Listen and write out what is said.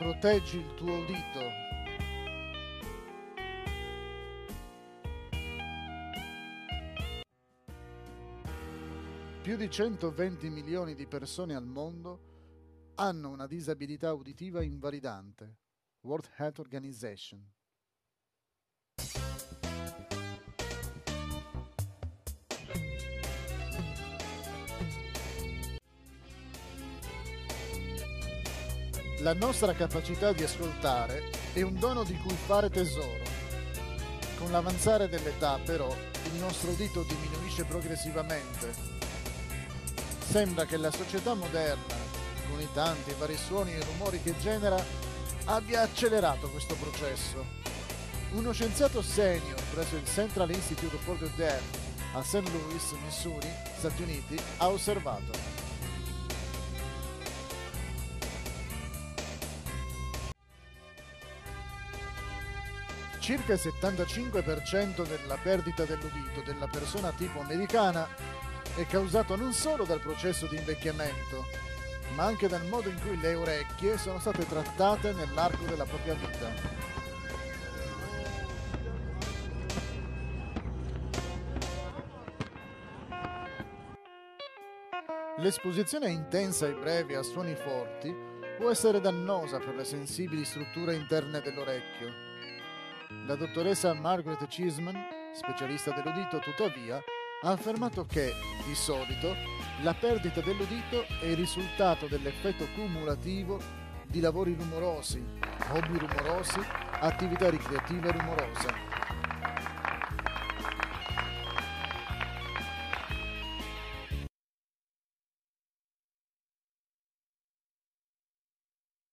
Proteggi il tuo udito. Più di 120 milioni di persone al mondo hanno una disabilità uditiva invalidante. World Health Organization. La nostra capacità di ascoltare è un dono di cui fare tesoro. Con l'avanzare dell'età, però, il nostro udito diminuisce progressivamente. Sembra che la società moderna, con i tanti vari suoni e rumori che genera, abbia accelerato questo processo. Uno scienziato senior presso il Central Institute for the Deaf a St. Louis, Missouri, Stati Uniti, ha osservato Circa il 75% della perdita dell'udito della persona tipo americana è causato non solo dal processo di invecchiamento, ma anche dal modo in cui le orecchie sono state trattate nell'arco della propria vita. L'esposizione intensa e breve a suoni forti può essere dannosa per le sensibili strutture interne dell'orecchio la dottoressa Margaret Cheeseman, specialista dell'udito, tuttavia, ha affermato che, di solito, la perdita dell'udito è il risultato dell'effetto cumulativo di lavori rumorosi, hobby rumorosi, attività ricreativa rumorosa.